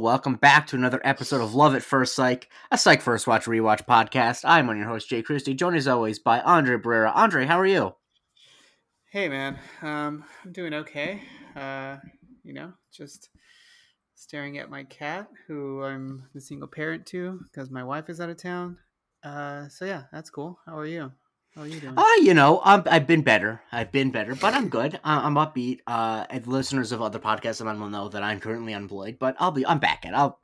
Welcome back to another episode of Love at First Psych, a Psych First Watch Rewatch podcast. I'm on your host, Jake Christie, joined as always by Andre Barrera. Andre, how are you? Hey man, um, I'm doing okay. Uh, you know, just staring at my cat, who I'm the single parent to because my wife is out of town. Uh, so yeah, that's cool. How are you? How are you doing? You know, I'm, I've been better. I've been better, but I'm good. I, I'm upbeat. Uh, and listeners of other podcasts of mine will know that I'm currently unemployed, but I'll be, I'm back at. I'll,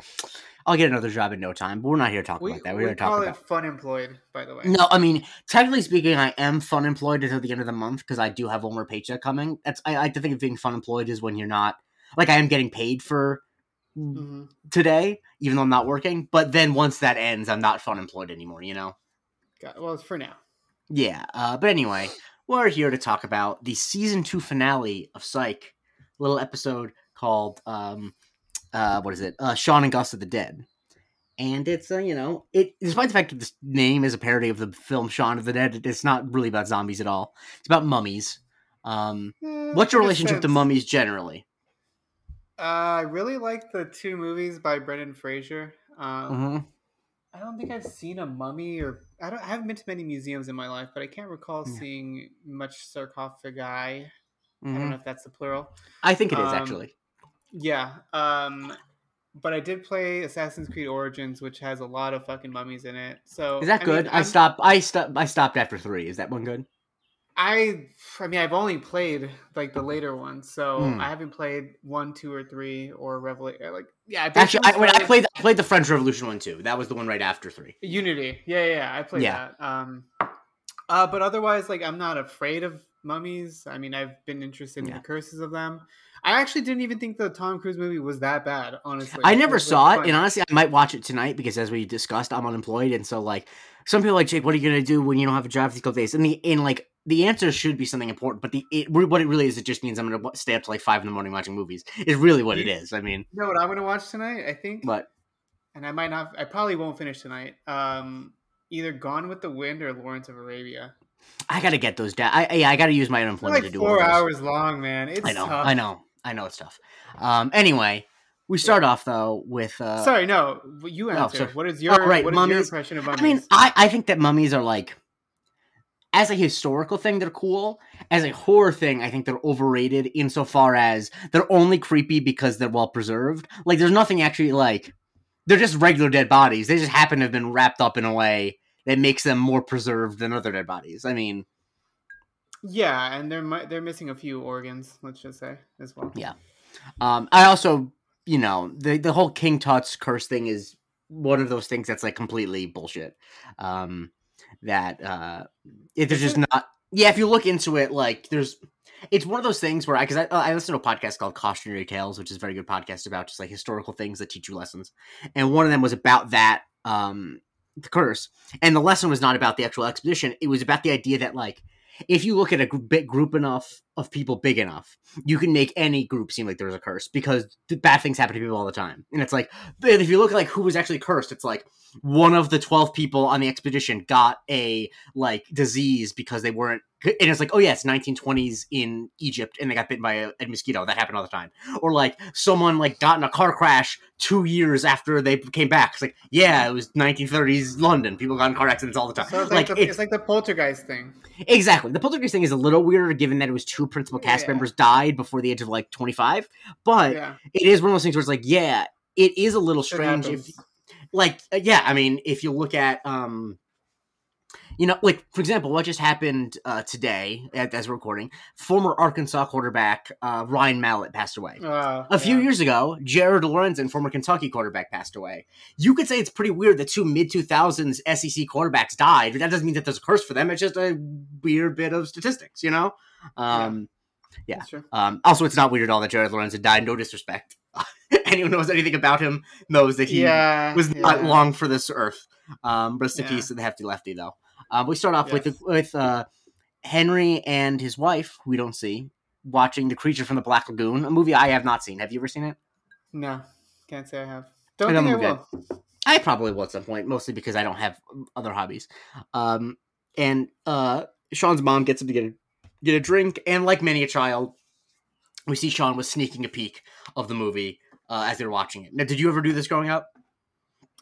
I'll get another job in no time. But we're not here to talk we about that. We're we here to talk about. fun employed, by the way. No, I mean, technically speaking, I am fun employed until the end of the month because I do have one more paycheck coming. That's I, I like to think of being fun employed is when you're not like I am getting paid for hmm today, even though I'm not working. But then once that ends, I'm not fun employed anymore. You know? Got, well, it's for now. Yeah. Uh, but anyway, we're here to talk about the season two finale of Psych, little episode called um, uh, what is it? Uh, Shawn and Gus of the Dead. And it's uh, you know it despite the fact that this name is a parody of the film Shaun of the Dead, it's not really about zombies at all. It's about mummies. Um, Eh, what's your relationship to mummies generally? Uh, I really like the two movies by Brendan Fraser. Um, hmm I don't think I've seen a mummy or I don't I haven't been to many museums in my life, but I can't recall Yeah. seeing much sarcophagi. I hmm don't know if that's the plural. I think it is Um, actually. Yeah. Um but I did play Assassin's Creed Origins, which has a lot of fucking mummies in it. So Is that I good? mean, I stopped. I stopped. I stopped after three. Is that one good? I I mean I've only played like the later ones, so Hmm. I haven't played one, two, or three or Revelation. Like yeah, I Actually, I, wait, I played. I played the French Revolution one too. That was the one right after three. Unity. Yeah, yeah, yeah, I played Yeah. that. Um, uh, but otherwise, like, I'm not afraid of mummies. I mean, I've been interested in Yeah. the curses of them. I actually didn't even think the Tom Cruise movie was that bad. Honestly, I It never like, saw it, and honestly, I might watch it tonight because, as we discussed, I'm unemployed, and so like some people are like Jake, what are you gonna do when you don't have a job for these couple days? And the in like the answer should be something important, but the it, what it really is, it just means I'm gonna stay up till like five in the morning watching movies. Is really what it is. I mean, You know what I'm gonna watch tonight? I think, but and I might not. I probably won't finish tonight. Um, either Gone with the Wind or Lawrence of Arabia. I gotta get those down. I yeah, I gotta use my unemployment like to do four hours long, man. It's I know, tough. I know, I know it's tough. Um, anyway, we start off though with uh, Sorry, no. You Oh, answer. what is your right, what is your impression of mummies? I mean, I, I think that mummies are like, as a historical thing, they're cool. As a horror thing, I think they're overrated insofar as they're only creepy because they're well preserved. Like, there's nothing actually like, they're just regular dead bodies. They just happen to have been wrapped up in a way that makes them more preserved than other dead bodies. I mean, yeah, and they're they're missing a few organs. Let's just say as well. Yeah. um, I also, you know, the the whole King Tut's curse thing is one of those things that's like completely bullshit. Um, that uh, it, there's just not. Yeah, if you look into it, like there's, it's one of those things where I because I, I listen to a podcast called Cautionary Tales, which is a very good podcast about just like historical things that teach you lessons, and one of them was about that um the curse, and the lesson was not about the actual expedition; it was about the idea that like if you look at a big group enough of people big enough, you can make any group seem like there's a curse because bad things happen to people all the time. And it's like, if you look at like who was actually cursed, it's like one of the 12 people on the expedition got a like disease because they weren't and it's like oh yeah it's 1920s in egypt and they got bitten by a, a mosquito that happened all the time or like someone like got in a car crash two years after they came back it's like yeah it was 1930s london people got in car accidents all the time So it's like, like, the, it's, it's like the poltergeist thing. Exactly. The poltergeist thing is a little weirder given that it was two principal cast Yeah. members died before the age of like 25. But yeah, it is one of those things where it's like, yeah, it is a little strange if. Like uh, yeah, I mean, if you look at um you know, like for example, what just happened uh, today at, as we're recording, former Arkansas quarterback uh, Ryan Mallett passed away. Uh, A few yeah. years ago, Jared Lorenzen, former Kentucky quarterback, passed away. You could say it's pretty weird that two mid 2000s SEC quarterbacks died, but that doesn't mean that there's a curse for them. It's just a weird bit of statistics, you know? Um, yeah. True. um, also, it's not weird at all that Jared Lorenzen died. No disrespect. Anyone who knows anything about him knows that he yeah, was not yeah. long for this earth. Um, rest in Yeah. peace to the hefty lefty, though. Um, we start off with Yes. with uh, Henry and his wife, who we don't see, watching The Creature from the Black Lagoon, a movie I have not seen. Have you ever seen it? No, can't say I have. Don't I think I will. I probably will at some point, mostly because I don't have other hobbies. Um, and uh, Shawn's mom gets him to get a, get a drink, and like many a child, we see Shawn was sneaking a peek of the movie uh, as they were watching it. Now, did you ever do this growing up?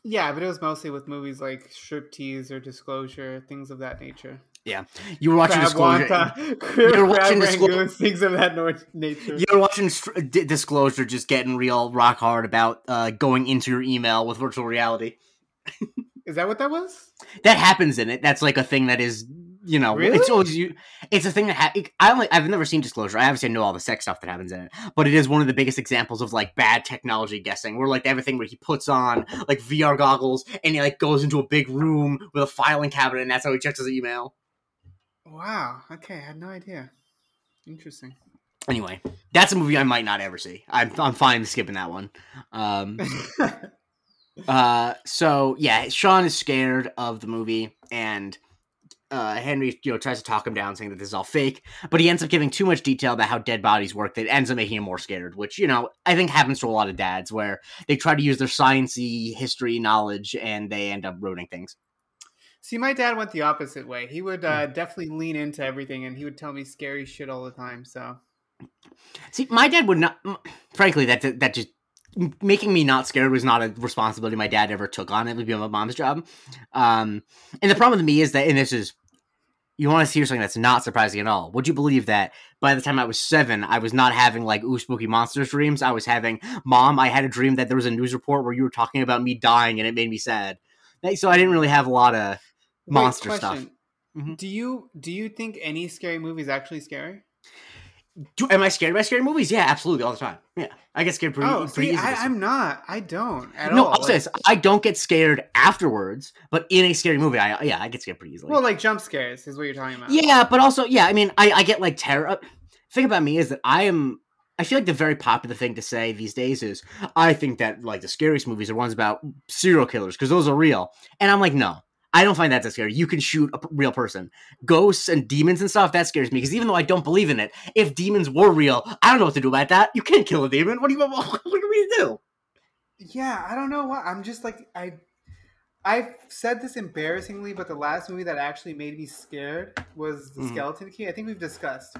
Yeah, but it was mostly with movies like Striptease or Disclosure, things of that nature. Yeah, you were watching Crab Disclosure. Wonton, You're watching Disclo- Rangoons, things of that nature. You were watching Str- D- Disclosure, just getting real rock hard about uh, going into your email with virtual reality. Is that what that was? That happens in it. That's like a thing that is, you know, it's always you. It's a thing that ha- I only I've never seen Disclosure. I obviously know all the sex stuff that happens in it, but it is one of the biggest examples of like bad technology guessing. Where like everything where he puts on like VR goggles and he like goes into a big room with a filing cabinet, and that's how he checks his email. Wow. Okay, I had no idea. Interesting. Anyway, that's a movie I might not ever see. I'm I'm fine skipping that one. Um, Uh, so yeah, Shawn is scared of the movie, and uh, Henry, you know, tries to talk him down, saying that this is all fake. But he ends up giving too much detail about how dead bodies work that ends up making him more scared. Which you know, I think happens to a lot of dads, where they try to use their sciencey history knowledge and they end up ruining things. See, my dad went the opposite way. He would uh, Hmm. definitely lean into everything, and he would tell me scary shit all the time. So See, my dad would not. Frankly, that that just making me not scared was not a responsibility my dad ever took on. It would be my mom's job. Um, and the problem with me is that, and this is, you want to hear something that's not surprising at all. Would you believe that by the time I was seven, I was not having like ooh spooky monsters dreams? I was having, mom, I had a dream that there was a news report where you were talking about me dying, and it made me sad. So I didn't really have a lot of Wait, monster stuff. question. Mhm. Do you do you think any scary movie is actually scary? Do, am I scared by scary movies? Yeah, absolutely, all the time. Yeah, I get scared pretty, oh, pretty see. I, I'm not. I don't at no, all. I'll say this: I don't get scared afterwards, but in a scary movie, I yeah, I get scared pretty easily. well, like jump scares is what you're talking about. yeah, but also yeah, I mean, I I get like terror. Uh, thing about me is that I am. I feel like the very popular thing to say these days is I think that like the scariest movies are ones about serial killers because those are real, and I'm like, no, I don't find that that scary. You can shoot a p- real person, ghosts and demons and stuff. That scares me because even though I don't believe in it, if demons were real, I don't know what to do about that. You can't kill a demon. What do you what do to do? Yeah, I don't know what. I'm just like I. I've said this embarrassingly, but the last movie that actually made me scared was The Mhm. Skeleton Key. I think we've discussed.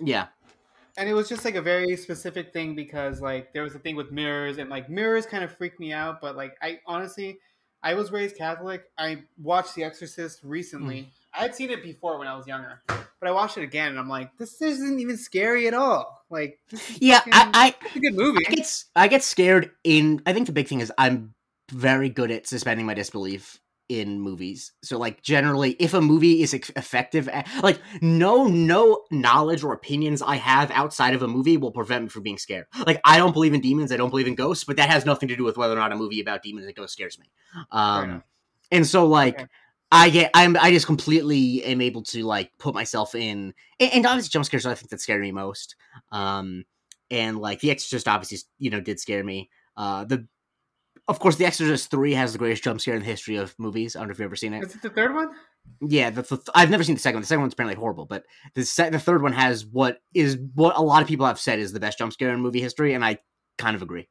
Yeah, and it was just like a very specific thing because like there was a thing with mirrors and like mirrors kind of freaked me out but like i honestly i was raised catholic i watched the exorcist recently hmm. i had seen it before when i was younger but i watched it again and i'm like this isn't even scary at all like yeah. fucking- I, I it's a good movie I get I get scared in. I think the big thing is I'm very good at suspending my disbelief in movies. So like generally, if a movie is effective, at, like no no knowledge or opinions I have outside of a movie will prevent me from being scared. Like I don't believe in demons, I don't believe in ghosts, but that has nothing to do with whether or not a movie about demons and ghosts scares me. Um, and so like. Okay. I get, I'm, I just completely am able to like put myself in, and, and obviously jump scares. are I think that scare me most. Um, and like the Exorcist obviously you know did scare me. Uh, the of course the Exorcist three has the greatest jump scare in the history of movies. I don't know if you've ever seen it. is it the third one Yeah, the, the, I've never seen the second one. The second one's apparently horrible, but the se- the third one has what is what a lot of people have said is the best jump scare in movie history, and I kind of agree.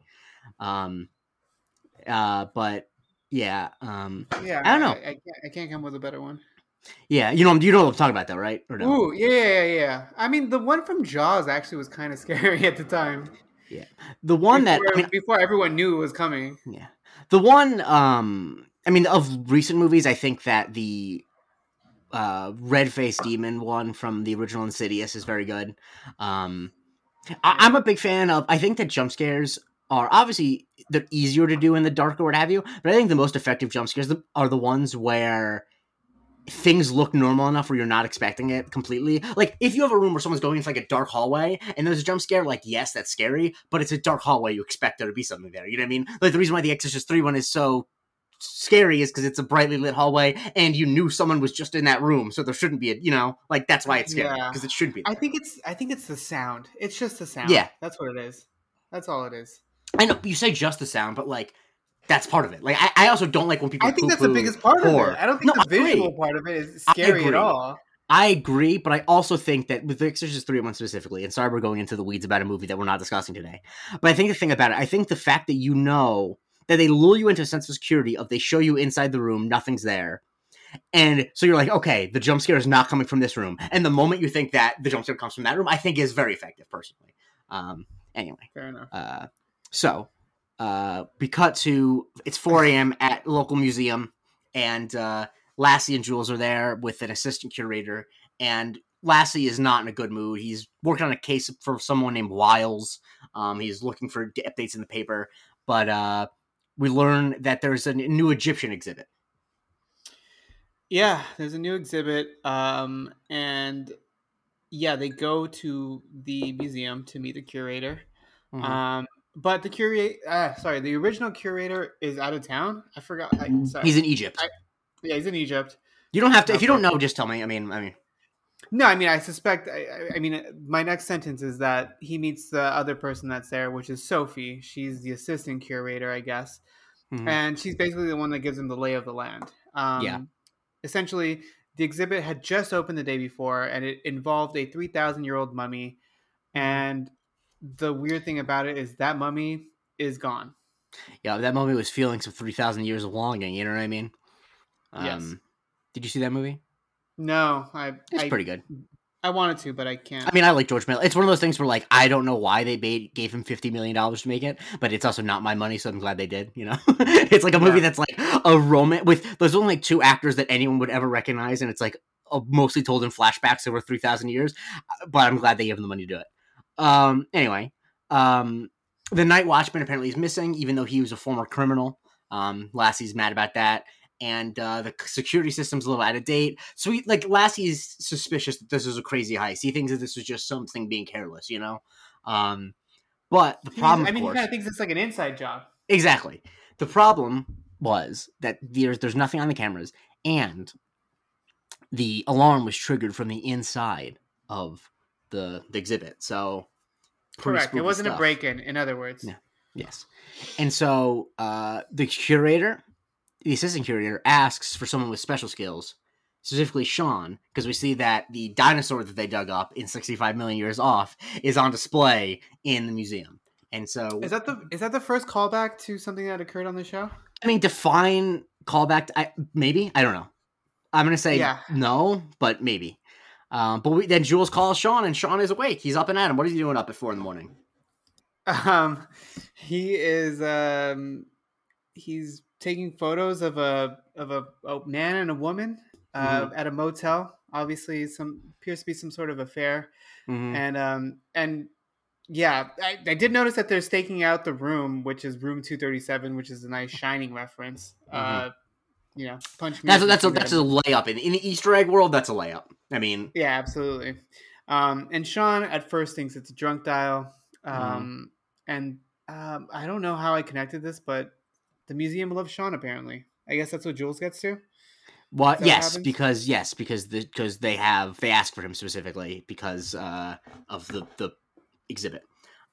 Um, uh, but yeah, um, yeah I don't know. I, I, can't, I can't come with a better one yeah, you know, you know what I'm talking about, though, right? Or no? Ooh, yeah, yeah, yeah. I mean, the one from Jaws actually was kind of scary at the time. The one that before, I mean, before everyone knew it was coming. Yeah. The one um I mean of recent movies I think that the uh red faced demon one from the original Insidious is very good. Um I- I'm a big fan of I think that jump scares are obviously they're easier to do in the dark or what have you, but I think the most effective jump scares are the ones where things look normal enough where you're not expecting it completely. Like if you have a room where someone's going into like a dark hallway and there's a jump scare, like yes, that's scary, but it's a dark hallway. You expect there to be something there. You know what I mean? Like the reason why the Exorcist Three one is so scary is because it's a brightly lit hallway and you knew someone was just in that room, so there shouldn't be a you know like that's why it's scary Yeah. because it shouldn't be. I think it's I think it's the sound. It's just the sound. Yeah. That's what it is. That's all it is. I know you say just the sound, but like that's part of it. Like I, I also don't like when people. I think that's the biggest part of it. I don't think No, the visual part of it is scary at all. I agree, but I also think that with The Exorcist 3 one specifically, and sorry we're going into the weeds about a movie that we're not discussing today, but I think the thing about it, I think the fact that you know that they lure you into a sense of security of they show you inside the room, nothing's there. And so you're like, okay, the jump scare is not coming from this room. And the moment you think that the jump scare comes from that room, I think is very effective personally. Um, anyway, Fair enough. uh, so uh, we cut to it's 4 a.m. at local museum, and uh, Lassie and Jules are there with an assistant curator, and Lassie is not in a good mood. He's working on a case for someone named Wiles. Um, he's looking for updates in the paper, but uh, we learn that there's a new Egyptian exhibit. Yeah, there's a new exhibit, um, and yeah, they go to the museum to meet the curator. Mhm. Um, but the curator, uh, sorry, the original curator is out of town. I forgot. I, sorry. He's in Egypt. I- yeah, he's in Egypt. you don't have to. If you don't know, just tell me. I mean, I mean, No, I mean, I suspect. I, I- mean, my next sentence is that he meets the other person that's there, which is Sophie. She's the assistant curator, I guess, mhm. and she's basically the one that gives him the lay of the land. Um, Yeah. Essentially, the exhibit had just opened the day before, and it involved a three thousand year old mummy. And the weird thing about it is that mummy is gone. yeah, that movie was feeling some three thousand years of longing. You know what I mean? Um, Yes. Did you see that movie? No, I It's I, pretty good. I wanted to, but I can't. I mean, I like George Miller. It's one of those things where, like, I don't know why they made, gave him fifty million dollars to make it, but it's also not my money, so I'm glad they did. You know, it's like a movie Yeah. that's like a romance with. There's only like two actors that anyone would ever recognize, and it's like mostly told in flashbacks over three thousand years. uh, But I'm glad they gave him the money to do it. Um. Anyway, um, the Night Watchman apparently is missing, even though he was a former criminal. Um, Lassie's mad about that. And uh, the security system's a little out of date. So, he, like, Lassie's suspicious that this is a crazy heist. He thinks that this was just something being careless, you know? Um, but the problem, I mean, of he kind of thinks it's like an inside job. exactly. The problem was that there's, there's nothing on the cameras, and the alarm was triggered from the inside of the, the exhibit. So, Correct. It wasn't a break-in. In other words. Yeah. Yes. And so uh, the curator, the assistant curator, asks for someone with special skills, specifically Shawn, because we see that the dinosaur that they dug up in 65 million years off is on display in the museum. And so, Is that the is that the first callback to something that occurred on the show? I mean, define callback. To, I, maybe I don't know. I'm gonna say Yeah. no, but maybe. Um, but we, then Jules calls Shawn, and Shawn is awake. He's up and at him. What is he doing up at four in the morning? Um, he is um, he's taking photos of a of a, a man and a woman uh, Mm-hmm. at a motel. Obviously, some appears to be some sort of affair, Mhm. and um and yeah, I, I did notice that they're staking out the room, which is room two thirty seven, which is a nice shining reference. Uh, you know, punch me. That's a, that's a that's a layup in in the Easter egg world. That's a layup. I mean, Yeah, absolutely. Um, and Shawn at first thinks it's a drunk dial. Mm-hmm. Um, And um, I don't know how I connected this, but the museum loves Shawn apparently. I guess that's what Jules gets to. What? Is that what Yes, because yes, because the because they have they ask for him specifically because uh, of the the exhibit.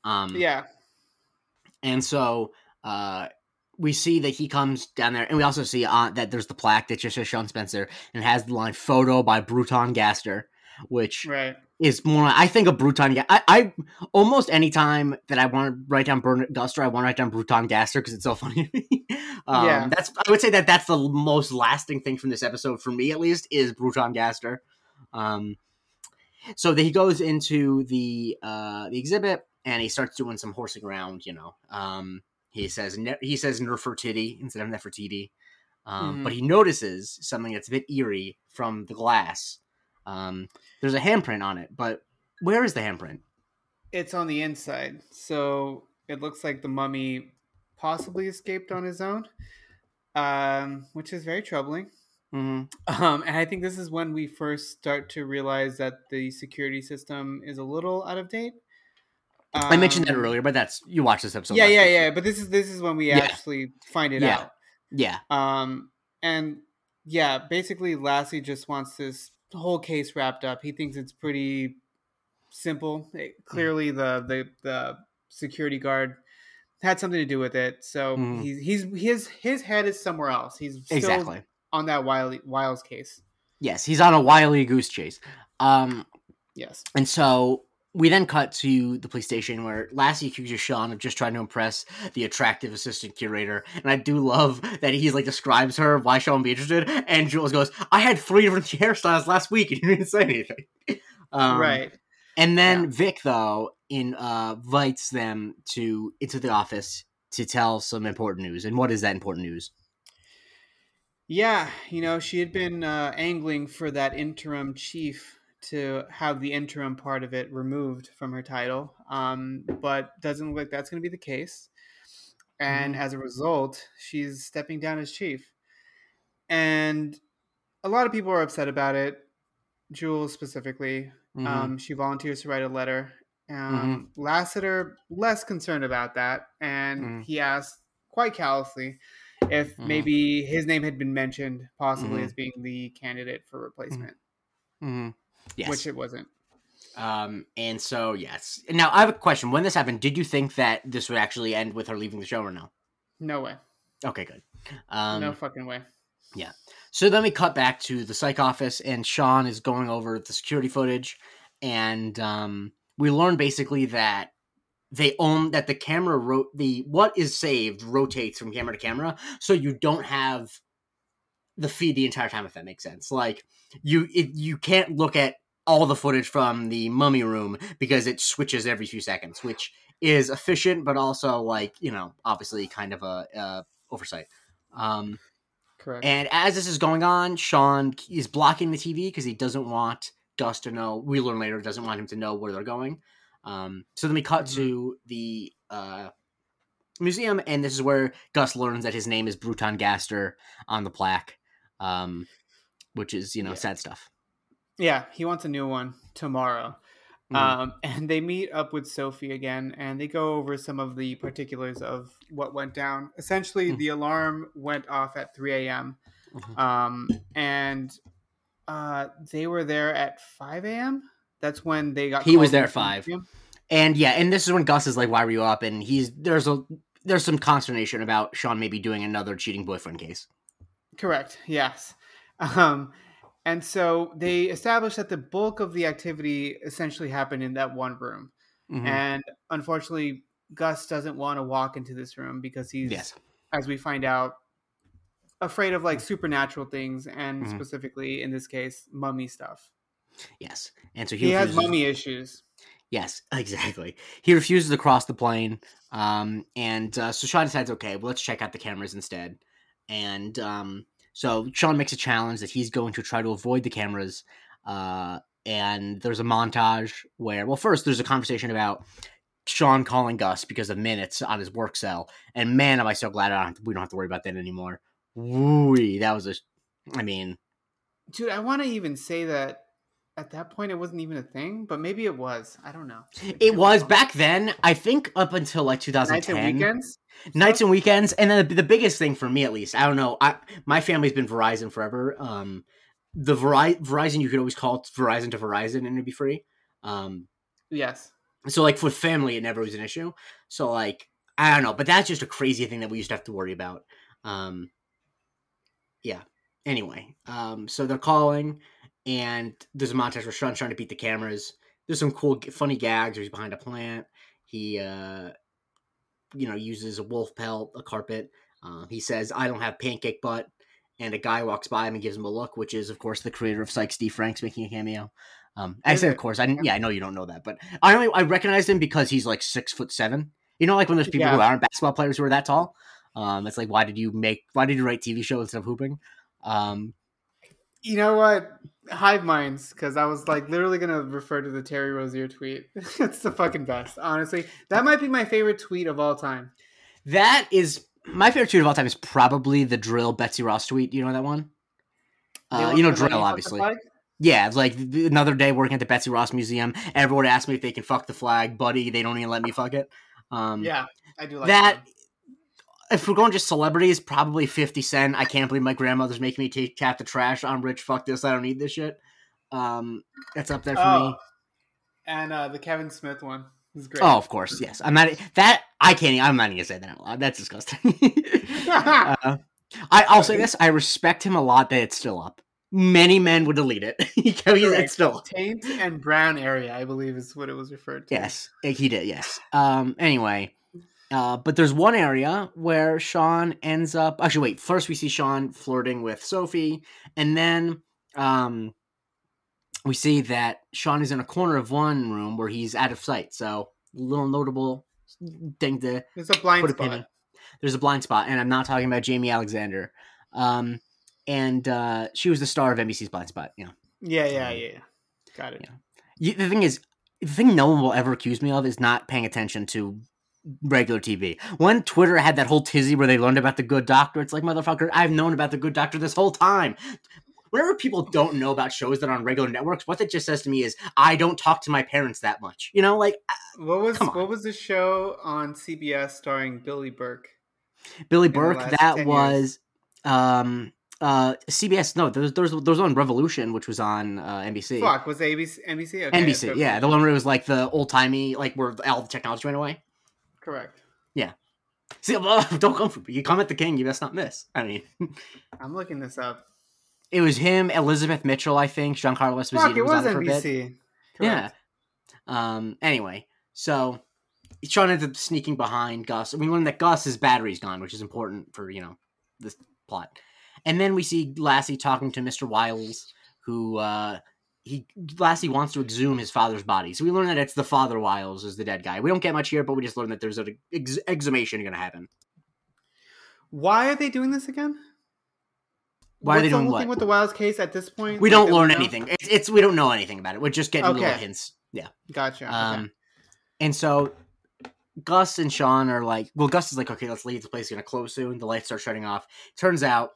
Um, Yeah. and so uh, we see that he comes down there, and we also see uh, that there's the plaque that just says Shawn Spencer and has the line "photo by Bruton Gaster," which Right. is more. I think of Bruton. I, I almost any time that I want to write down Bernard Guster, I want to write down Bruton Gaster because it's so funny to me. um, Yeah. that's. I would say that that's the most lasting thing from this episode for me, at least, is Bruton Gaster. Um, so then he goes into the uh, the exhibit and he starts doing some horsing around. You know, um, he says ne- he says Nefertiti instead of Nefertiti. Um, Mhm. But he notices something that's a bit eerie from the glass. Um, there's a handprint on it, but where is the handprint? It's on the inside, so it looks like the mummy possibly escaped on his own, um, which is very troubling. Mm-hmm. Um, and I think this is when we first start to realize that the security system is a little out of date. I mentioned that Um, earlier, but that's you watched this episode. yeah, yeah, yeah. But this is this is when we Yeah. actually find it Yeah. out. yeah. Um, and yeah, basically, Lassie just wants this whole case wrapped up. He thinks it's pretty simple. It- Mm-hmm. clearly, the the the security guard had something to do with it. So Mhm. he's he's his his head is somewhere else. He's still Exactly. on that Wiley Wiles case. Yes, he's on a wily goose chase. Um, Yes. and so we then cut to the police station where Lassie accuses Shawn of just trying to impress the attractive assistant curator. And I do love that he's like describes her why Shawn would be interested. And Jules goes, I had three different hairstyles last week and you didn't say anything. Um, right. And then Yeah. Vick though in uh, invites them to into the office to tell some important news. And what is that important news? Yeah, you know, she had been uh, angling for that interim chief to have the interim part of it removed from her title, um, but doesn't look like that's going to be the case. And Mhm. as a result, she's stepping down as chief. And a lot of people are upset about it. Jules specifically, Mhm. um, she volunteers to write a letter. Um, Lassiter less concerned about that, and Mhm. he asked quite callously if Mhm. maybe his name had been mentioned, possibly Mhm. as being the candidate for replacement, Mhm. Yes. which it wasn't. Um, and so yes. Now I have a question. When this happened, did you think that this would actually end with her leaving the show or no? No way. Okay, good. Um, no fucking way. Yeah. So then we cut back to the psych office, and Shawn is going over the security footage, and um, we learn basically that they own that the camera wrote the what is saved rotates from camera to camera, so you don't have the feed the entire time. If that makes sense, like you it, you can't look at all the footage from the mummy room because it switches every few seconds, which is efficient, but also like you know obviously kind of a uh, oversight. Um, Correct. and as this is going on, Shawn is blocking the TV because he doesn't want Gus to know. We learn later doesn't want him to know where they're going. Um, so then we cut Mhm. to the uh, museum, and this is where Gus learns that his name is Bruton Gaster on the plaque, um, which is you know Yeah. sad stuff. yeah, he wants a new one tomorrow. Mhm. Um, and they meet up with Sophie again, and they go over some of the particulars of what went down. Essentially, Mhm. the alarm went off at 3 a.m. Mhm. Um, and uh, they were there at 5 a.m. That's when they got. He was there at the 5. museum. And yeah, and this is when Gus is like, "Why were you up?" And he's there's a there's some consternation about Shawn maybe doing another cheating boyfriend case. Correct. Yes. Um, and so they established that the bulk of the activity essentially happened in that one room. Mhm. And unfortunately, Gus doesn't want to walk into this room because he's, yes, as we find out, afraid of like supernatural things and Mhm. specifically in this case, mummy stuff. yes, and so he, He has mummy issues. Yes, exactly. He refuses to cross the plane, um, and uh, so Shawn decides, okay, well, let's check out the cameras instead. And um, so Shawn makes a challenge that he's going to try to avoid the cameras. Uh, and there's a montage where, well, first there's a conversation about Shawn calling Gus because of minutes on his work cell. And man, am I so glad I don't to, we don't have to worry about that anymore. Woo, that was a, I mean, Dude, I want to even say that at that point it wasn't even a thing, but maybe it was. I don't know. It was recall. back then. I think up until like 2010. nights and weekends. nights and weekends and then the, the biggest thing for me at least i don't know i my family's been verizon forever um the Veri- verizon you could always call it verizon to verizon and it'd be free um Yes. so like for family it never was an issue so like i don't know but that's just a crazy thing that we used to have to worry about um yeah anyway um so they're calling and there's a montage where Shawn's trying to beat the cameras. There's some cool funny gags where he's behind a plant. He uh you know uses a wolf pelt a carpet. Um, he says i don't have pancake butt. And a guy walks by him and gives him a look which is of course the creator of psych steve franks making a cameo. Um, i say of course. I didn't- yeah. i know you don't know that but i only i recognized him because he's like six foot seven. You know like when there's people Yeah. who aren't basketball players who are that tall? Um, it's like why did you make why did you write tv shows instead of hooping? Um, You know what? Hive minds, because I was like literally gonna refer to the Terry Rozier tweet. it's the fucking best, honestly. That might be my favorite tweet of all time. that is my favorite tweet of all time is probably the drill betsy ross tweet you know that one uh, you know drill obviously? Yeah, it's like another day working at the Betsy Ross Museum. Everyone asked me if they can fuck the flag, buddy. They don't even let me fuck it. Um, Yeah, I do like that. one. If we're going just celebrities, probably Fifty Cent. I can't believe my grandmother's making me take tap the trash. I'm rich. Fuck this. I don't need this shit. Um, that's up there for Oh, me. and uh, the Kevin Smith one is great. Oh, of course, yes. I'm not that. I can't. I'm not even gonna say that out loud. That's disgusting. uh, I, I'll say this: I respect him a lot. That it's still up. Many men would delete it. Correct. it's still up. Taint and brown area, I believe, is what it was referred to. Yes, he did. Yes. Um. Anyway, uh, but there's one area where Shawn ends up. Actually, wait. First, we see Shawn flirting with Sophie, and then um, we see that Shawn is in a corner of one room where he's out of sight. So, little notable thing to It's a blind put a pin spot. there's a blind spot, and I'm not talking about Jaimie Alexander. Um, and uh, she was the star of NBC's Blind Spot. Know, Yeah, yeah, yeah. yeah. Got it. Yeah. the thing is, the thing no one will ever accuse me of is not paying attention to regular TV. When Twitter had that whole tizzy where they learned about the Good Doctor, it's like motherfucker, I've known about the Good Doctor this whole time. Whenever people don't know about shows that are on regular networks, what that just says to me is I don't talk to my parents that much. You know, like What was what was the show on CBS starring Billy Burke? Billy Burke, that was um uh CBS. No, there was there was, there was on Revolution, which was on uh, NBC. Fuck, was it ABC? NBC? Okay, NBC, yeah, the one where it was like the old timey, like where all the technology went away. Correct. Yeah. See, don't come for me. You come at the king, you best not miss. I mean, I'm looking this up. it was him, Elizabeth Mitchell, I think. Giancarlo Esposito Fuck, it was, was on it for a bit. NBC. Yeah. Um. Anyway, so Shawn ends up sneaking behind Gus. We learn that Gus's battery's gone, which is important for you know this plot. And then we see Lassie talking to Mister Wiles, who uh, he Lassie wants to exhume his father's body. So we learn that it's the father Wiles is the dead guy. We don't get much here, but we just learn that there's an ex- exhumation going to happen. Why are they doing this again? Why are What's they the doing whole what? thing with the Wiles case at this point? We Like, don't learn anything. It's, it's we don't know anything about it. We're just getting little hints. Yeah. Gotcha. Um, okay. and so Gus and Shawn are like, well, Gus is like, okay, let's leave. The place is gonna close soon. The lights start shutting off. Turns out,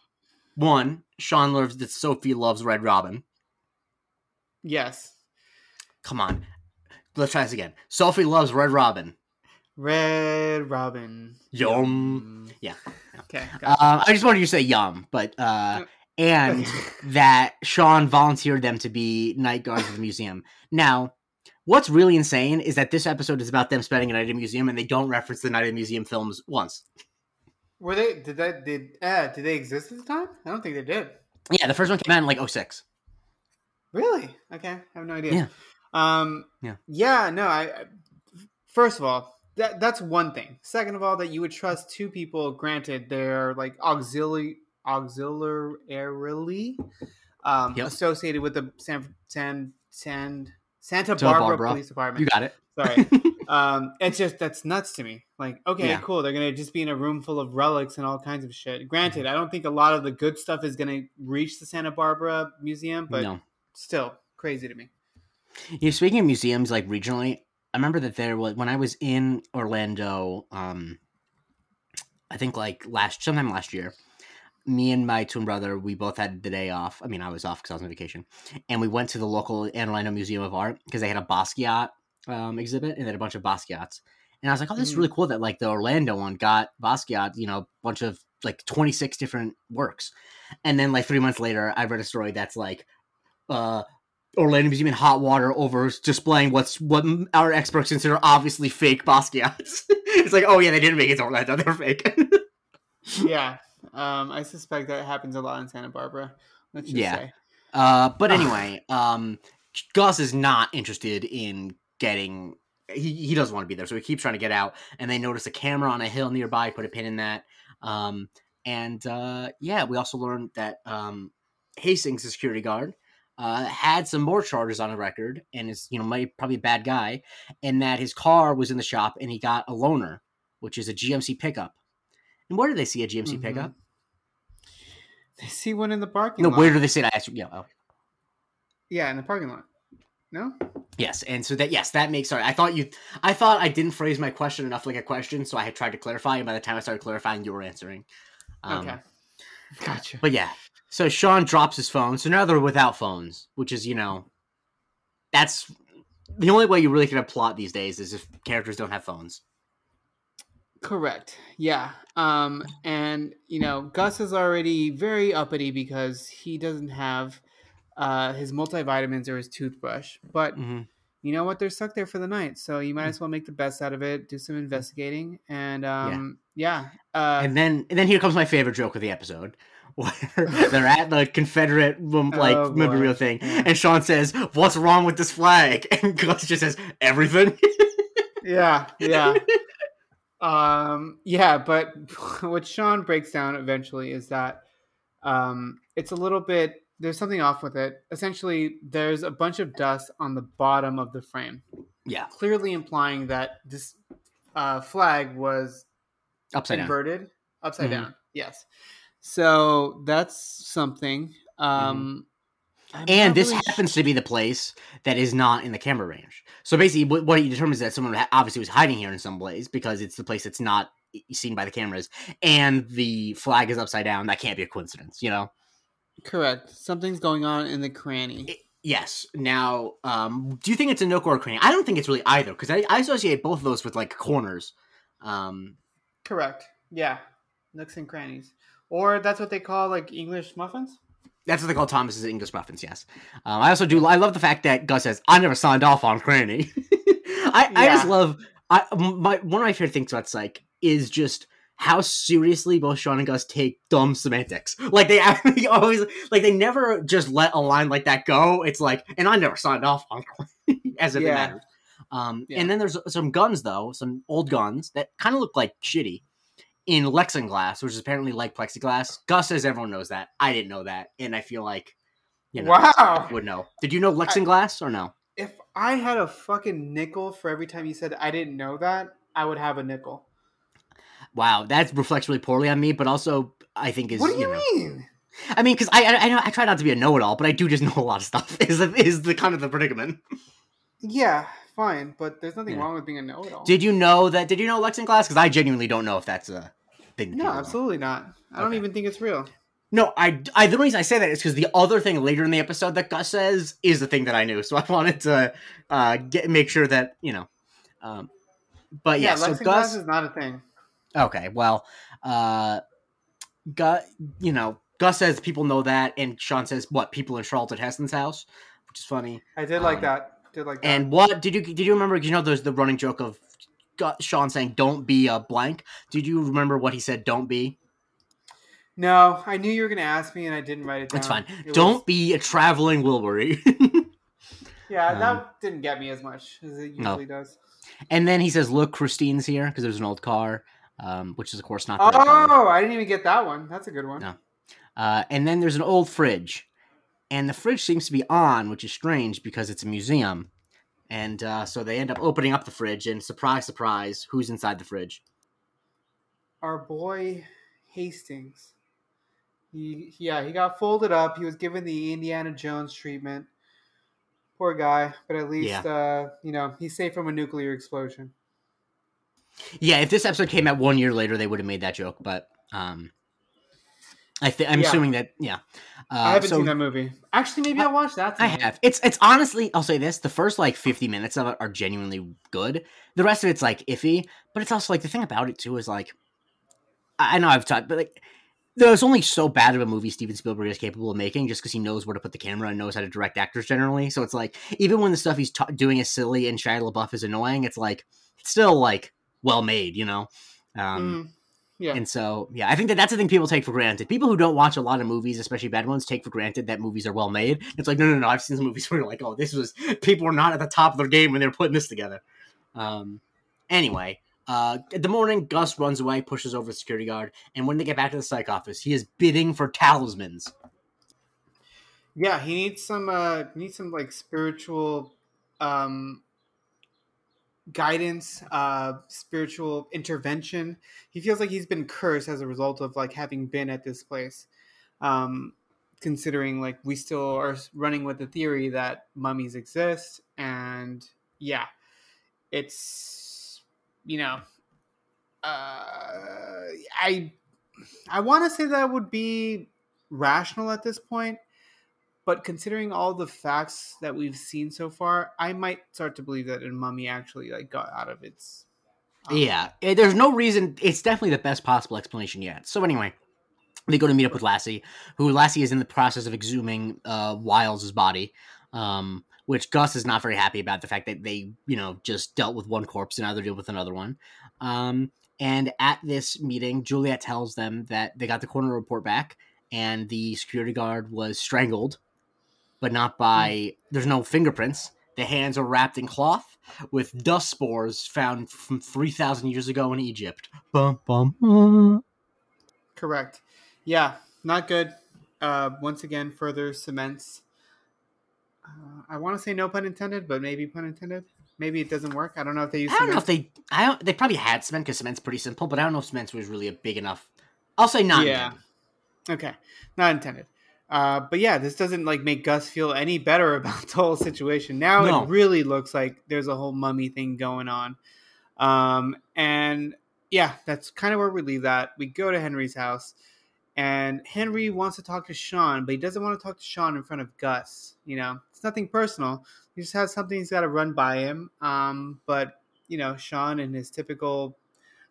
one, Shawn learns that Sophie loves Red Robin. Yes. Come on, let's try this again. Sophie loves Red Robin. Red Robin. Yum. Yeah. Okay. Um, Gotcha. I just wanted you to say yum, but uh, and that Shawn volunteered them to be night guards of the museum. Now, what's really insane is that this episode is about them spending a night at a museum, and they don't reference the night at the museum films once. Were they? Did that? Did uh, did they exist at the time? I don't think they did. Yeah, the first one came out in like 06. Really? Okay, I have no idea. Yeah. Um. Yeah. Yeah. No. I. I- First of all, that that's one thing. Second of all, that you would trust two people. Granted, they're like auxiliary auxiliarily um, Yep. associated with the San San San Santa Barbara, Barbara. Police Department. You got it. Sorry. um, it's just that's nuts to me. Like, okay, Yeah. cool. They're gonna just be in a room full of relics and all kinds of shit. Granted, I don't think a lot of the good stuff is gonna reach the Santa Barbara Museum, but no. Still crazy to me. You know, speaking of museums, like regionally, I remember that there was when I was in Orlando. Um, I think like last sometime last year, me and my twin brother, we both had the day off. I mean, I was off because I was on vacation, and we went to the local Orlando Museum of Art because they had a Basquiat um, exhibit and they had a bunch of Basquiats. And I was like, oh, this is really cool that like the Orlando one got Basquiat, you know, a bunch of like 26 different works. And then like three months later, I read a story that's like, uh, Orlando Museum in hot water over displaying what's what our experts consider obviously fake Basquiats. it's like, oh yeah, they didn't make it to Orlando; they're fake. yeah, um, I suspect that happens a lot in Santa Barbara. Let's just Yeah. say. uh, but anyway, um, Gus is not interested in getting. He, he doesn't want to be there, so he keeps trying to get out. And they notice a camera on a hill nearby. Put a pin in that. Um, and uh, yeah, we also learned that um, Hastings, the security guard, uh, had some more charges on the record, and is you know might probably a bad guy, and that his car was in the shop, and he got a loaner, which is a GMC pickup. And where do they see a GMC Mhm. pickup? They see one in the parking No, lot. where do they see that? I asked you- Yeah, oh. Yeah, in the parking lot. No. Yes, and so that yes, that makes sorry. I thought you I thought I didn't phrase my question enough like a question, so I had tried to clarify, and by the time I started clarifying, you were answering. Um, okay. Gotcha. But yeah. So Shawn drops his phone. So now they're without phones, which is, you know, that's the only way you really can have plot these days is if characters don't have phones. Correct. Yeah. Um, and you know, Gus is already very uppity because he doesn't have uh, his multivitamins or his toothbrush. But Mm-hmm. you know what? They're stuck there for the night, so you Mm. might as well make the best out of it. Do some investigating, and um, yeah. Uh, and then and then here comes my favorite joke of the episode. Where they're at the Confederate um, like Oh, memorial thing, Yeah. and Shawn says, "What's wrong with this flag?" And Gus just says, "Everything." yeah. Yeah. um, yeah. But what Shawn breaks down eventually is that um, it's a little bit. There's something off with it. Essentially, there's a bunch of dust on the bottom of the frame. yeah, clearly implying that this uh, flag was Upside down. inverted, upside Mhm. down. Yes. So that's something. Um, I'm And this really happens to be the place that is not in the camera range. So basically, what, what he determines is that someone obviously was hiding here in some place because it's the place that's not seen by the cameras, and the flag is upside down. That can't be a coincidence, you know. correct. Something's going on in the cranny. I- Yes. Now, um, do you think it's a nook or a cranny? I don't think it's really either because I, I associate both of those with like corners. Um, correct. Yeah, nooks and crannies, or that's what they call like English muffins. that's what they call Thomas's English muffins. Yes. Um, I also do. I love the fact that Gus says, "I never signed off on cranny." I, I just love. I my one of my favorite things about Psych is just how seriously both Shawn and Gus take dumb semantics. Like they actually always like they never just let a line like that go. It's like, and I never signed off on cranny as if it Yeah. matters. Um, Yeah. and then there's some guns though, some old guns that kind of look like shitty in Lexinglass, which is apparently like plexiglass. Gus says everyone knows that. I didn't know that, and I feel like you know Wow. would know. Did you know Lexinglass or no? If I had a fucking nickel for every time you said I didn't know that, I would have a nickel. Wow, that reflects really poorly on me, but also I think is what do you, know, mean? I mean, because I, I I know I try not to be a know-it-all, but I do just know a lot of stuff. Is the, is the kind of the predicament? Yeah, fine, but there's nothing Yeah. wrong with being a know-it-all. Did you know that? Did you know Lexinglass? Because I genuinely don't know if that's a thing. no, absolutely not. I don't even think it's real. No, I, I the reason I say that is because the other thing later in the episode that Gus says is the thing that I knew. So I wanted to uh get make sure that you know. Um, but yeah, yeah, so Gus. is not a thing. Okay, well, uh, Gus, you know, Gus says people know that, and Shawn says what people in Charlton Heston's house, which is funny. I did like Um, that. Did like that. And what did you did you remember? You know, there's the running joke of Shawn saying "Don't be a blank." Did you remember what he said? Don't be. no, I knew you were gonna ask me, and I didn't write it down. That's fine. It Don't was- be a traveling Wilbury. yeah, um, that didn't get me as much as it No. usually does. and then he says, "Look, Christine's here," because there's an old car, um, which is of course not. Oh, I didn't even get that one. That's a good one. No. Uh, and then there's an old fridge, and the fridge seems to be on, which is strange because it's a museum. And uh, so they end up opening up the fridge, and surprise, surprise, who's inside the fridge? Our boy Hastings. He yeah, he got folded up. He was given the Indiana Jones treatment. Poor guy, but at least uh, you know he's safe from a nuclear explosion. Yeah, if this episode came out one year later, they would have made that joke. But um, I think I'm Yeah. assuming that yeah. Uh, I haven't so seen that movie. Actually, maybe I- I'll watch that. I have. It's it's honestly, I'll say this: the first like 50 minutes of it are genuinely good. The rest of it's like iffy, but it's also like the thing about it too is like, I I know I've talked, but like. There's only so bad of a movie Steven Spielberg is capable of making just because he knows where to put the camera and knows how to direct actors generally. So it's like, even when the stuff he's ta- doing is silly and Shia LaBeouf is annoying, it's like, it's still like well made, you know? Um, Mm, yeah. and so, yeah, I think that that's the thing people take for granted. People who don't watch a lot of movies, especially bad ones, take for granted that movies are well made. It's like, no, no, no. I've seen some movies where you're like, oh, this was people were not at the top of their game when they were putting this together. Um, anyway, uh, in the morning, Gus runs away, pushes over the security guard, and when they get back to the psych office, he is bidding for talismans. Yeah, he needs some uh needs some like spiritual um guidance, uh spiritual intervention. He feels like he's been cursed as a result of like having been at this place. Um considering like we still are running with the theory that mummies exist and yeah, it's you know uh I I want to say that would be rational at this point but considering all the facts that we've seen so far, I might start to believe that mummy actually like got out of its. um, Yeah, eh, there's no reason. It's definitely the best possible explanation yet. So anyway, they go to meet up with Lassie, who Lassie is in the process of exhuming uh, body, um, which Gus is not very happy about the fact that they, you know, just dealt with one corpse and now they're dealing with another one. Um, and at this meeting, Juliet tells them that they got the coroner report back and the security guard was strangled, but not by. There's no fingerprints. The hands are wrapped in cloth with dust spores found from 3,000 years ago in Egypt. Bum, bum, bum. Correct. Yeah, not good. Uh, once again, further cements. Uh, I want to say no pun intended, but maybe pun intended. maybe it doesn't work. I don't know if they use. I don't know if they. I don't. They probably had cement because cement's pretty simple, but I don't know if cement was really a big enough. I'll say not. Yeah. Okay, not intended. Uh, but yeah, this doesn't like make Gus feel any better about the whole situation. Now No. it really looks like there's a whole mummy thing going on. Um, and yeah, that's kind of where we leave that. We go to Henry's house, and Henry wants to talk to Shawn, but he doesn't want to talk to Shawn in front of Gus. You know, it's nothing personal. He just has something he's got to run by him. Um, but you know, Shawn, in his typical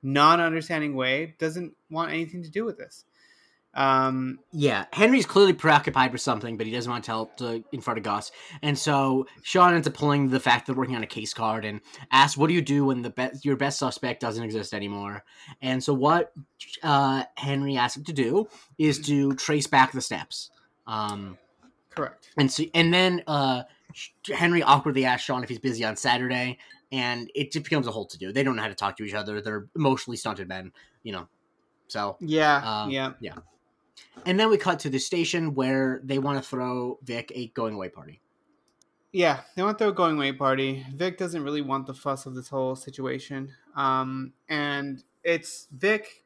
non-understanding way, doesn't want anything to do with this. Um, Yeah, Henry's clearly preoccupied with something, but he doesn't want to tell to, in front of Gus. And so Shawn ends up pulling the fact that they're working on a case card and asks, "What do you do when the be- your best suspect doesn't exist anymore?" And so what uh, Henry asks him to do is to trace back the steps. Um, correct. and so, and then uh, Henry awkwardly asks Shawn if he's busy on Saturday, and it just becomes a whole to do. They don't know how to talk to each other. They're emotionally stunted men, you know. So Yeah, Uh, yeah. And then we cut to the station where they want to throw Vick a going away party. Yeah, they want their going away party. Vick doesn't really want the fuss of this whole situation. Um, and it's Vick,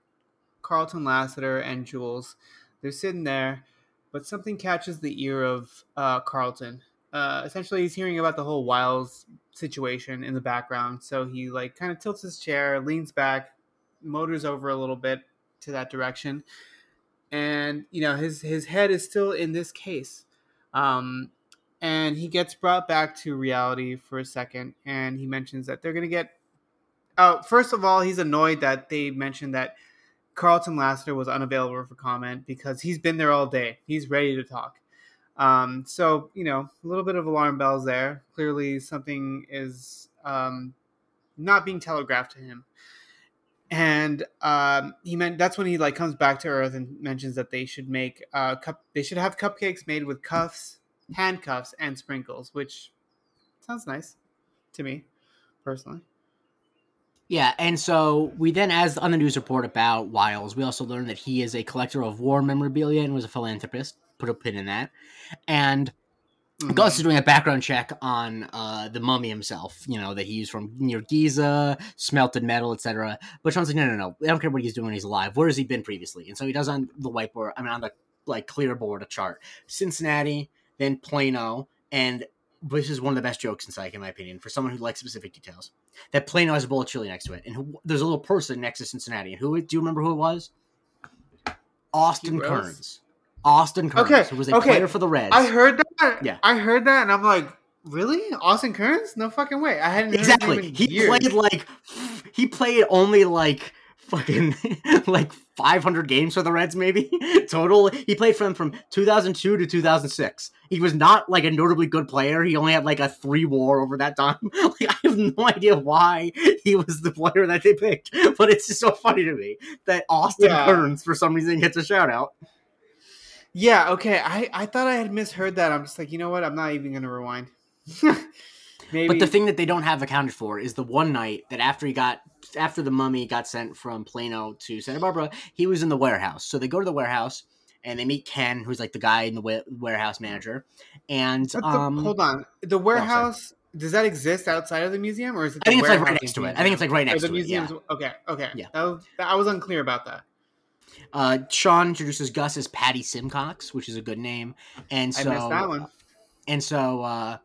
Carlton Lassiter, and Jules. They're sitting there, but something catches the ear of uh, Carlton. Uh, essentially, he's hearing about the whole Wiles situation in the background. So he like kind of tilts his chair, leans back, motors over a little bit to that direction, and you know his his head is still in this case. Um, and he gets brought back to reality for a second and he mentions that they're to get uh, first of all he's annoyed that they mentioned that carlton lassiter was unavailable for comment because he's been there all day. He's ready to talk. Um, so you know a little bit of alarm bells there. Clearly something is um, not being telegraphed to him and um, he meant that's when he like comes back to earth and mentions that they should make uh, cup they should have cupcakes made with cuffs handcuffs and sprinkles, which sounds nice to me personally. Yeah, and so we then, as on the news report about Wiles, we also learned that he is a collector of war memorabilia and was a philanthropist. Put a pin in that. And Mhm. Gus is doing a background check on uh, the mummy himself, you know, that he used from near Giza, smelted metal, etc. But Shawn's like, no, no, no, I don't care what he's doing when he's alive. Where has he been previously? And so he does on the whiteboard, I mean, on the like clear board, a chart. Cincinnati, then Plano, and this is one of the best jokes in Psych, in my opinion, for someone who likes specific details. That Plano has a bowl of chili next to it, and who, there's a little person next to Cincinnati. And who do you remember who it was? Austin Rose? Kearns. Austin Kearns, Okay, who was a okay. player for the Reds. I heard that. Yeah. I heard that, and I'm like, really, Austin Kearns? No fucking way. I hadn't exactly. He years. played like he played only like fucking like 500 games for the Reds, maybe total. He played for them from 2002 to 2006. He was not like a notably good player. He only had like a three WAR over that time. Like I have no idea why he was the player that they picked, but it's just so funny to me that Austin Yeah. Kearns for some reason gets a shout out. Yeah. Okay. I I thought I had misheard that. I'm just like, you know what? I'm not even gonna rewind. Maybe. But the thing that they don't have accounted for is the one night that after he got after the mummy got sent from Plano to Santa Barbara, he was in the warehouse. So they go to the warehouse and they meet Ken, who's like the guy in the wa- warehouse manager. And the- um, hold on. The warehouse does that exist outside of the museum, or is it? I think it's like right next to it. I think it's like right Or next the to it. Yeah. okay. Okay. Yeah. That was, that, I was unclear about that. Uh, Shawn introduces Gus as Patty Simcox, which is a good name. And so I missed that one. And so uh,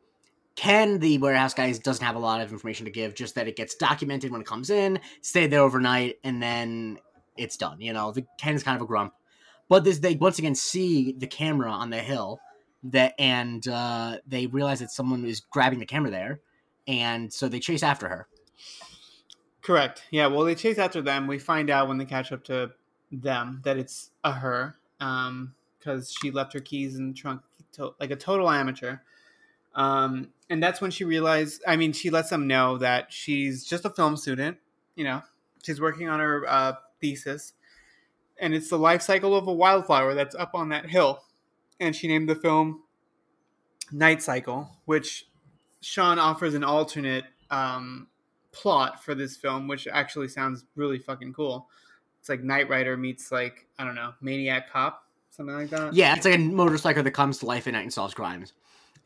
Ken, the warehouse guy, doesn't have a lot of information to give, just that it gets documented when it comes in, stay there overnight, and then it's done. You know, the Ken's kind of a grump. But this, they once again see the camera on the hill, that and uh, they realize that someone is grabbing the camera there, and so they chase after her. Correct. Yeah. Well, they chase after them. We find out when they catch up to them that it's a her, um, because she left her keys in the trunk, to, like a total amateur. Um, and that's when she realized. I mean, she lets them know that she's just a film student. You know, she's working on her uh, thesis, and it's the life cycle of a wildflower that's up on that hill. And she named the film Night Cycle, which Shawn offers an alternate um, plot for this film, which actually sounds really fucking cool. It's like Knight Rider meets like I don't know Maniac Cop, something like that. Yeah, it's like a motorcycle that comes to life at night and solves crimes.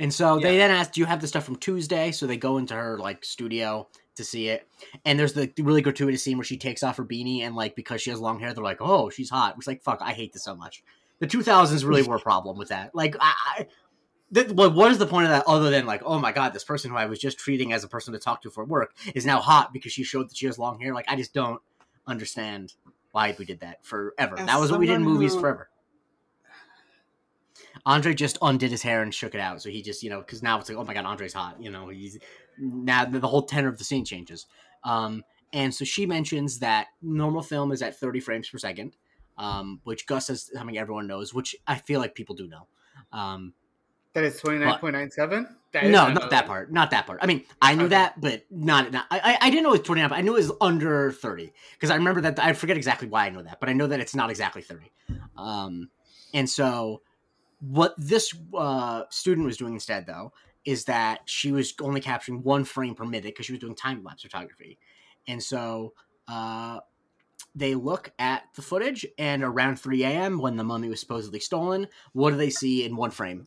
And so they then ask, "Do you have the stuff from Tuesday?" So they go into her like studio to see it, and there's the really gratuitous scene where she takes off her beanie, and like because she has long hair, they're like, "Oh, she's hot." It's like, "Fuck, I hate this so much." The 2000s really were a problem with that. Like, I, I th- what what is the point of that other than like, oh my god, this person who I was just treating as a person to talk to for work is now hot because she showed that she has long hair? Like, I just don't understand why we did that forever. As that was what we did in movies who- forever. Andre just undid his hair and shook it out. So he just, you know, because now it's like, oh my god, Andre's hot. You know, he's now the the whole tenor of the scene changes. Um, and so she mentions that normal film is at 30 frames per second, um, which Gus says something everyone knows, which I feel like people do know. Um, That is twenty nine point nine seven. no, not that part. Not that part. I mean, I knew Okay. that, but not. not I, I- I didn't know it was 29, I knew it was under 30 because I remember that. I forget exactly why I know that, but I know that it's not exactly 30. Um, and so, what this uh, student was doing instead, though, is that she was only capturing one frame per minute because she was doing time lapse photography. And so, uh, they look at the footage, and around 3 a.m., when the mummy was supposedly stolen, what do they see in one frame?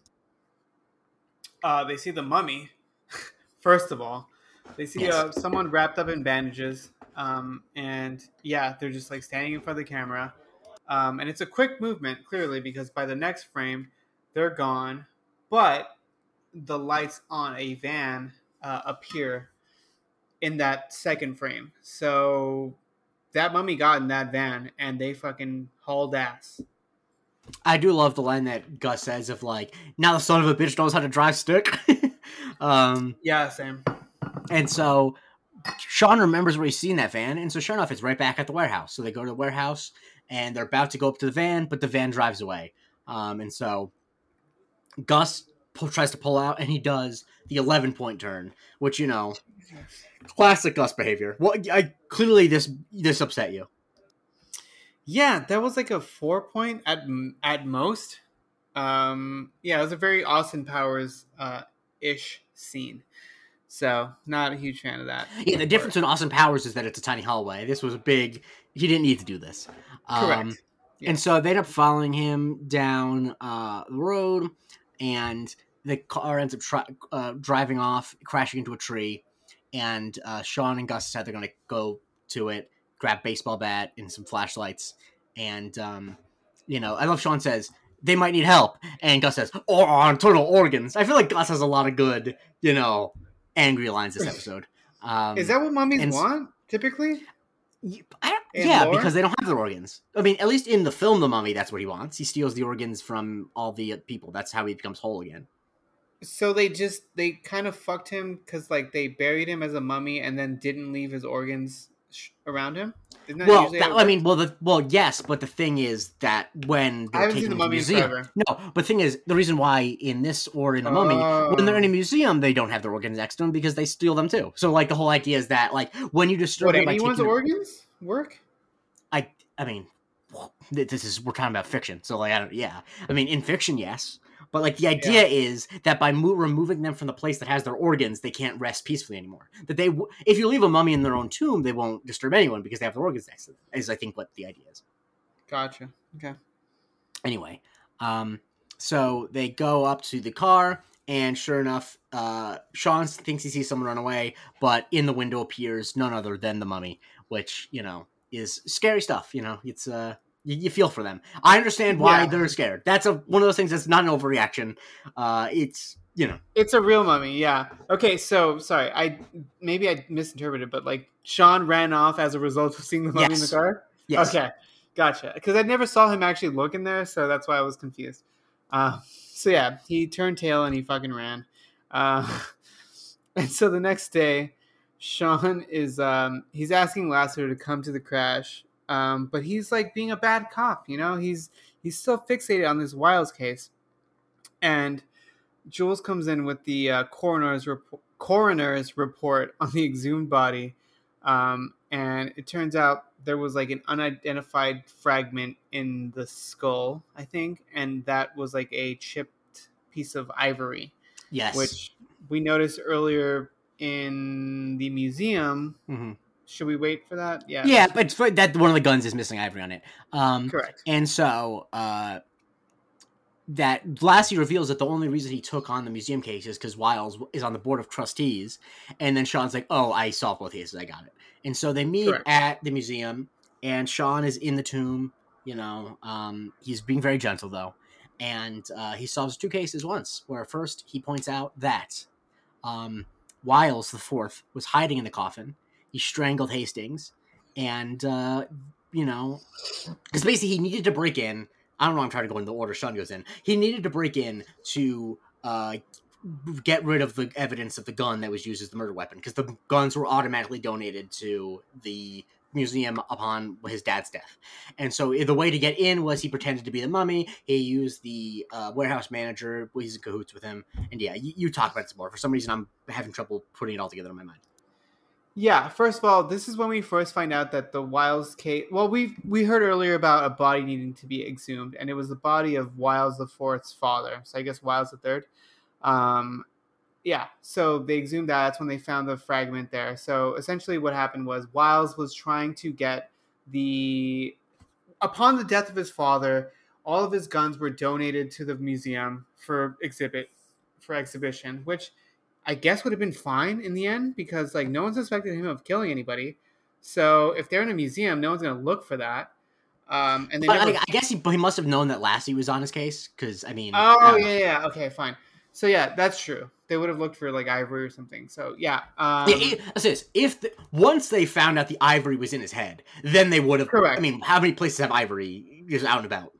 Uh, they see the mummy. First of all, they see Yes. uh, someone wrapped up in bandages, um, and yeah, they're just like standing in front of the camera, um, and it's a quick movement clearly because by the next frame, they're gone, but the lights on a van uh, appear in that second frame. So that mummy got in that van, and they fucking hauled ass. I do love the line that Gus says of like, now the son of a bitch knows how to drive stick. um, Yeah, same. and so Shawn remembers where he's seen that van, and so sure enough, it's right back at the warehouse. So they go to the warehouse, and they're about to go up to the van, but the van drives away. Um, and so Gus pu- tries to pull out, and he does the eleven point turn, which you know, classic Gus behavior. What? I clearly this this upset you. Yeah, that was like a four point at at most. Um, yeah, it was a very Austin Powers uh, ish scene. So not a huge fan of that. Yeah, the difference in Austin Powers is that it's a tiny hallway. This was a big. He didn't need to do this. Correct. Um, Yeah. And so they end up following him down uh, the road, and the car ends up tri- uh, driving off, crashing into a tree. And uh, Shawn and Gus decide they're going to go to it, grab baseball bat and some flashlights. And, um, you know, I love Shawn says, they might need help. And Gus says, or on internal organs. I feel like Gus has a lot of good, you know, angry lines this episode. Um, Is that what mummies and want typically? Y- I don't, yeah, lore? because they don't have their organs. I mean, at least in the film, The Mummy, that's what he wants. He steals the organs from all the uh, people. That's how he becomes whole again. So they just they kind of fucked him because like they buried him as a mummy and then didn't leave his organs sh- around him. Isn't that Well, that, I mean, well, the, well, yes, but the thing is that when I they're haven't taking seen the mummy museum, forever. no, but the thing is, the reason why in this or in the Mummy, when they're in a Oh. museum, they don't have their organs next to them because they steal them too. So, like, the whole idea is that, like, when you disturb Would it by anyone's organs work? I, I mean, th- this is we're talking about fiction, so like, I don't, yeah, I mean, in fiction, yes, but like the idea is that by mo- removing them from the place that has their organs, they can't rest peacefully anymore. That they, w- if you leave a mummy in their own tomb, they won't disturb anyone because they have their organs next to them. Is I think what the idea is. Gotcha. Okay. Anyway, um, so they go up to the car, and sure enough, uh, Shawn thinks he sees someone run away, but in the window appears none other than the mummy, which you know is scary stuff. You know, it's uh, you, you feel for them. I understand why Yeah. they're scared. That's a one of those things that's not an overreaction. Uh, it's you know, It's a real mummy, yeah. Okay, so sorry, I maybe I misinterpreted, but like Shawn ran off as a result of seeing the mummy in the car. yes, Okay, gotcha. Because I never saw him actually look in there, so that's why I was confused. Uh, so yeah, he turned tail and he fucking ran. Uh, and so the next day, Shawn is um, he's asking Lassiter to come to the crash, um, but he's like being a bad cop. You know, he's he's still fixated on this Wiles case, and Jules comes in with the uh, coroner's rep- coroner's report on the exhumed body, um, and it turns out there was like an unidentified fragment in the skull, I think, and that was like a chipped piece of ivory, yes. which we noticed earlier in the museum. hmm Should we wait for that? Yeah. yeah, but it's, that one of the guns is missing ivory on it. Um, Correct. And so uh, that Lassie reveals that the only reason he took on the museum case is because Wiles is on the board of trustees, and then Shawn's like, "Oh, I solved both cases. I got it." And so they meet Correct. at the museum, and Shawn is in the tomb. You know, um, he's being very gentle though, and uh, he solves two cases once. Where first he points out that um, Wiles the fourth was hiding in the coffin. He strangled Hastings, and uh, you know, because basically he needed to break in. I don't know. I'm trying to go in the order Shawn goes in. He needed to break in to uh, get rid of the evidence of the gun that was used as the murder weapon because the guns were automatically donated to the museum upon his dad's death. And so the way to get in was he pretended to be the mummy. He used the uh, warehouse manager. He's in cahoots with him. And yeah, you, you talk about it some more. For some reason, I'm having trouble putting it all together in my mind. Yeah, first of all, this is when we first find out that the Wiles case. Well, we we heard earlier about a body needing to be exhumed, and it was the body of Wiles the Fourth's father. So I guess Wiles the Third. Um, yeah, so they exhumed that. That's when they found the fragment there. So essentially, what happened was Wiles was trying to get the. Upon the death of his father, all of his guns were donated to the museum for exhibit, for exhibition, which I guess would have been fine in the end because like no one suspected him of killing anybody. So if they're in a museum, no one's gonna look for that. Um, and they But, never. I, I guess he, he must have known that Lassie was on his case because I mean, oh don't yeah, yeah, okay, fine. So yeah, that's true. They would have looked for like ivory or something. So yeah, um, Yeah, it-. If the, once they found out the ivory was in his head, then they would have. Correct. I mean, how many places have ivory just out and about?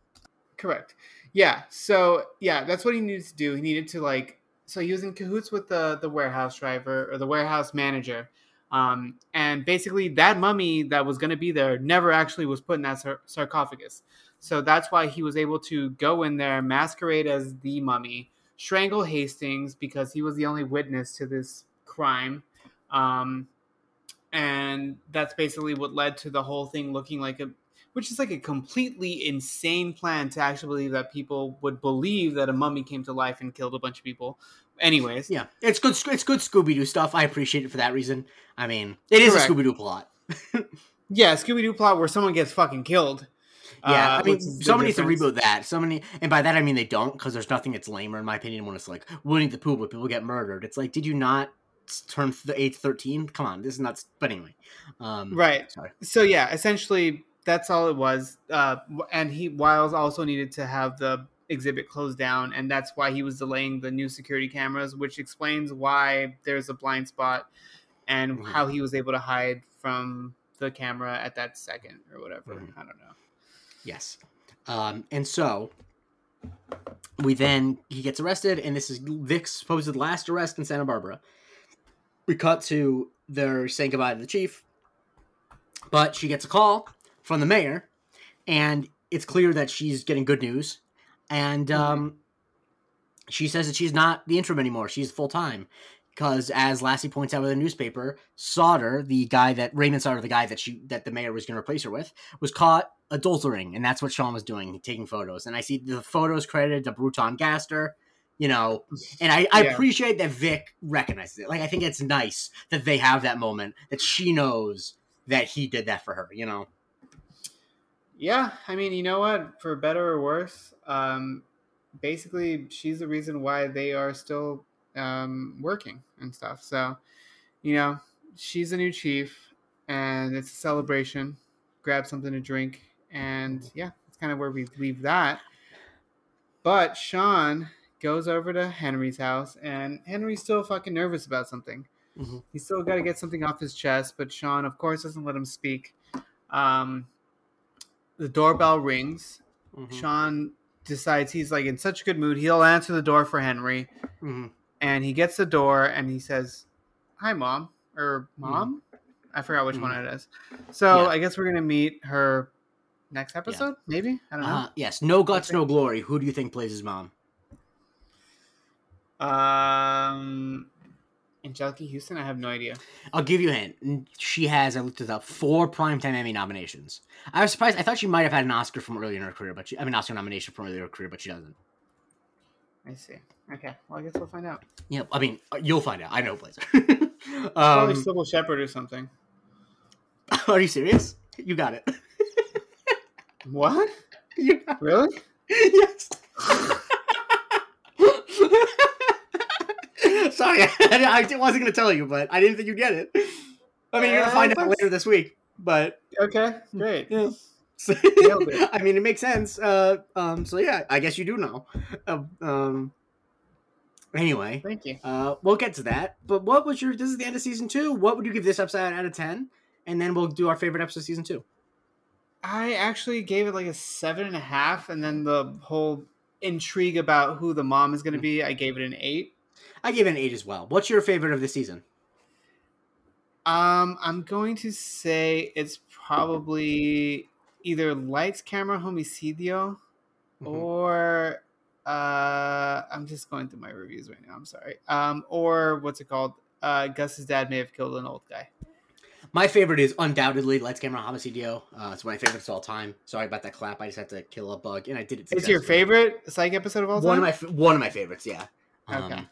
Correct. Yeah. So yeah, that's what he needed to do. He needed to like. So he was in cahoots with the the warehouse driver or the warehouse manager, um, and basically that mummy that was going to be there never actually was put in that sar- sarcophagus. So that's why he was able to go in there, masquerade as the mummy, strangle Hastings because he was the only witness to this crime. Um, and that's basically what led to the whole thing looking like a which is like a completely insane plan to actually believe that people would believe that a mummy came to life and killed a bunch of people. Anyways, Yeah, it's good. It's good Scooby Doo stuff. I appreciate it for that reason. I mean, it is Correct. a Scooby Doo plot. yeah, Scooby Doo plot where someone gets fucking killed. Yeah, Uh, I mean, somebody needs to reboot that. Somebody, and by that I mean they don't, because there's nothing that's lamer in my opinion when it's like Winnie the Pooh, where people get murdered. It's like, did you not turn the age thirteen? Come on, this is not. But anyway, um, Right. Sorry. So yeah, essentially that's all it was. Uh, and he Wiles also needed to have the exhibit closed down, and that's why he was delaying the new security cameras, which explains why there's a blind spot and Mhm. how he was able to hide from the camera at that second or whatever. Mhm. I don't know. Yes. Um, and so we then he gets arrested, and this is Vick's supposed last arrest in Santa Barbara. We cut to they're saying goodbye to the chief, but she gets a call from the mayor, and it's clear that she's getting good news. And um, she says that she's not the interim anymore; she's full time. Because, as Lassie points out with the newspaper, Sauter, the guy that Raymond Sauter, the guy that she that the mayor was going to replace her with, was caught adultering, and that's what Shawn was doing, taking photos. And I see the photos credited to Burton Guster, you know, and I, I Yeah. appreciate that Vick recognizes it. Like, I think it's nice that they have that moment that she knows that he did that for her, you know. Yeah, I mean, you know what? For better or worse, um, basically, she's the reason why they are still um, working and stuff. So, you know, she's a new chief, and it's a celebration. Grab something to drink, and yeah, that's kind of where we leave that. But Shawn goes over to Henry's house, and Henry's still fucking nervous about something. Mhm. He's still got to get something off his chest, but Shawn, of course, doesn't let him speak. Um, the doorbell rings. Mhm. Shawn decides he's like in such a good mood. He'll answer the door for Henry, Mhm. and he gets the door and he says, "Hi, mom," or "Mom." I forgot which one it is. So Mm-hmm. Yeah. I guess we're gonna meet her next episode, maybe. I don't know. Uh, yes, no guts, no glory. Who do you think plays his mom? Um, Anjelica Huston. I have no idea. I'll give you a hint. She has, I looked it up, four Primetime Emmy nominations. I was surprised. I thought she might have had an Oscar from earlier in her career, but she, I mean, Oscar nomination from earlier in her career, but she doesn't. I see. Okay. Well, I guess we'll find out. Yeah, I mean, uh, you'll find out. I know who plays her. Probably um, Cybill Shepherd or something. are you serious? You got it. What? You got Really? it. Yes. Sorry, I wasn't going to tell you, but I didn't think you'd get it. I mean, you're going to find Uh, out later this week, but Okay, great. yeah. It. I mean, it makes sense. Uh, um, so yeah, I guess you do know. Uh, um, anyway, Thank you. uh, we'll get to that. But what was your? This is the end of season two. What would you give this episode out of ten? And then we'll do our favorite episode of season two. I actually gave it like a seven and a half, and then the whole intrigue about who the mom is going to be, I gave it an eight. I gave it an eight as well. What's your favorite of the season? Um, I'm going to say it's probably either lights, camera, homicidio, Mhm. or uh, I'm just going through my reviews right now. I'm sorry. Um, or what's it called? Uh, Gus's dad may have killed an old guy. My favorite is undoubtedly Lights Camera Homicidio. Uh, it's my favorite of all time. Sorry about that clap. I just had to kill a bug, and I did it. It's your favorite psych episode of all time. One of my one of my favorites. Yeah. Um, Okay.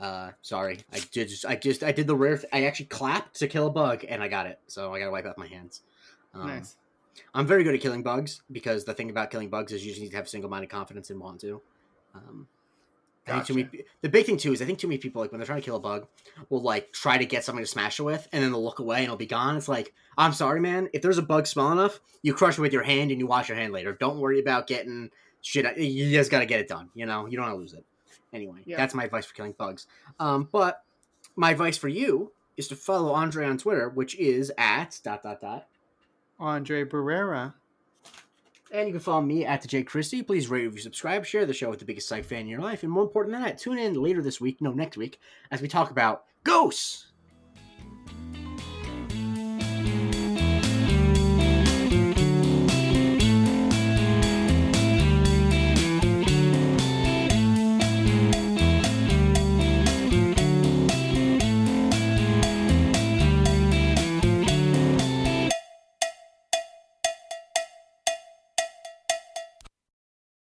Uh, sorry, I did just I just I did the rare. Th- I actually clapped to kill a bug, and I got it. So I got to wipe out my hands. Um, nice. I'm very good at killing bugs because the thing about killing bugs is you just need to have single-minded confidence and want to. Um, I think too many, the big thing too is I think too many people like when they're trying to kill a bug will like try to get something to smash it with and then they'll look away and it'll be gone. It's like I'm sorry, man. If there's a bug small enough, you crush it with your hand and you wash your hand later. Don't worry about getting shit. You just got to get it done. You know, you don't want to lose it. Anyway, Yeah. that's my advice for killing bugs. Um, but my advice for you is to follow Andre on Twitter, which is at dot dot dot Andre Barrera. And you can follow me at the J Christie. Please rate, review, subscribe, share the show with the biggest psych fan in your life, and more important than that, tune in later this week, no, next week, as we talk about ghosts.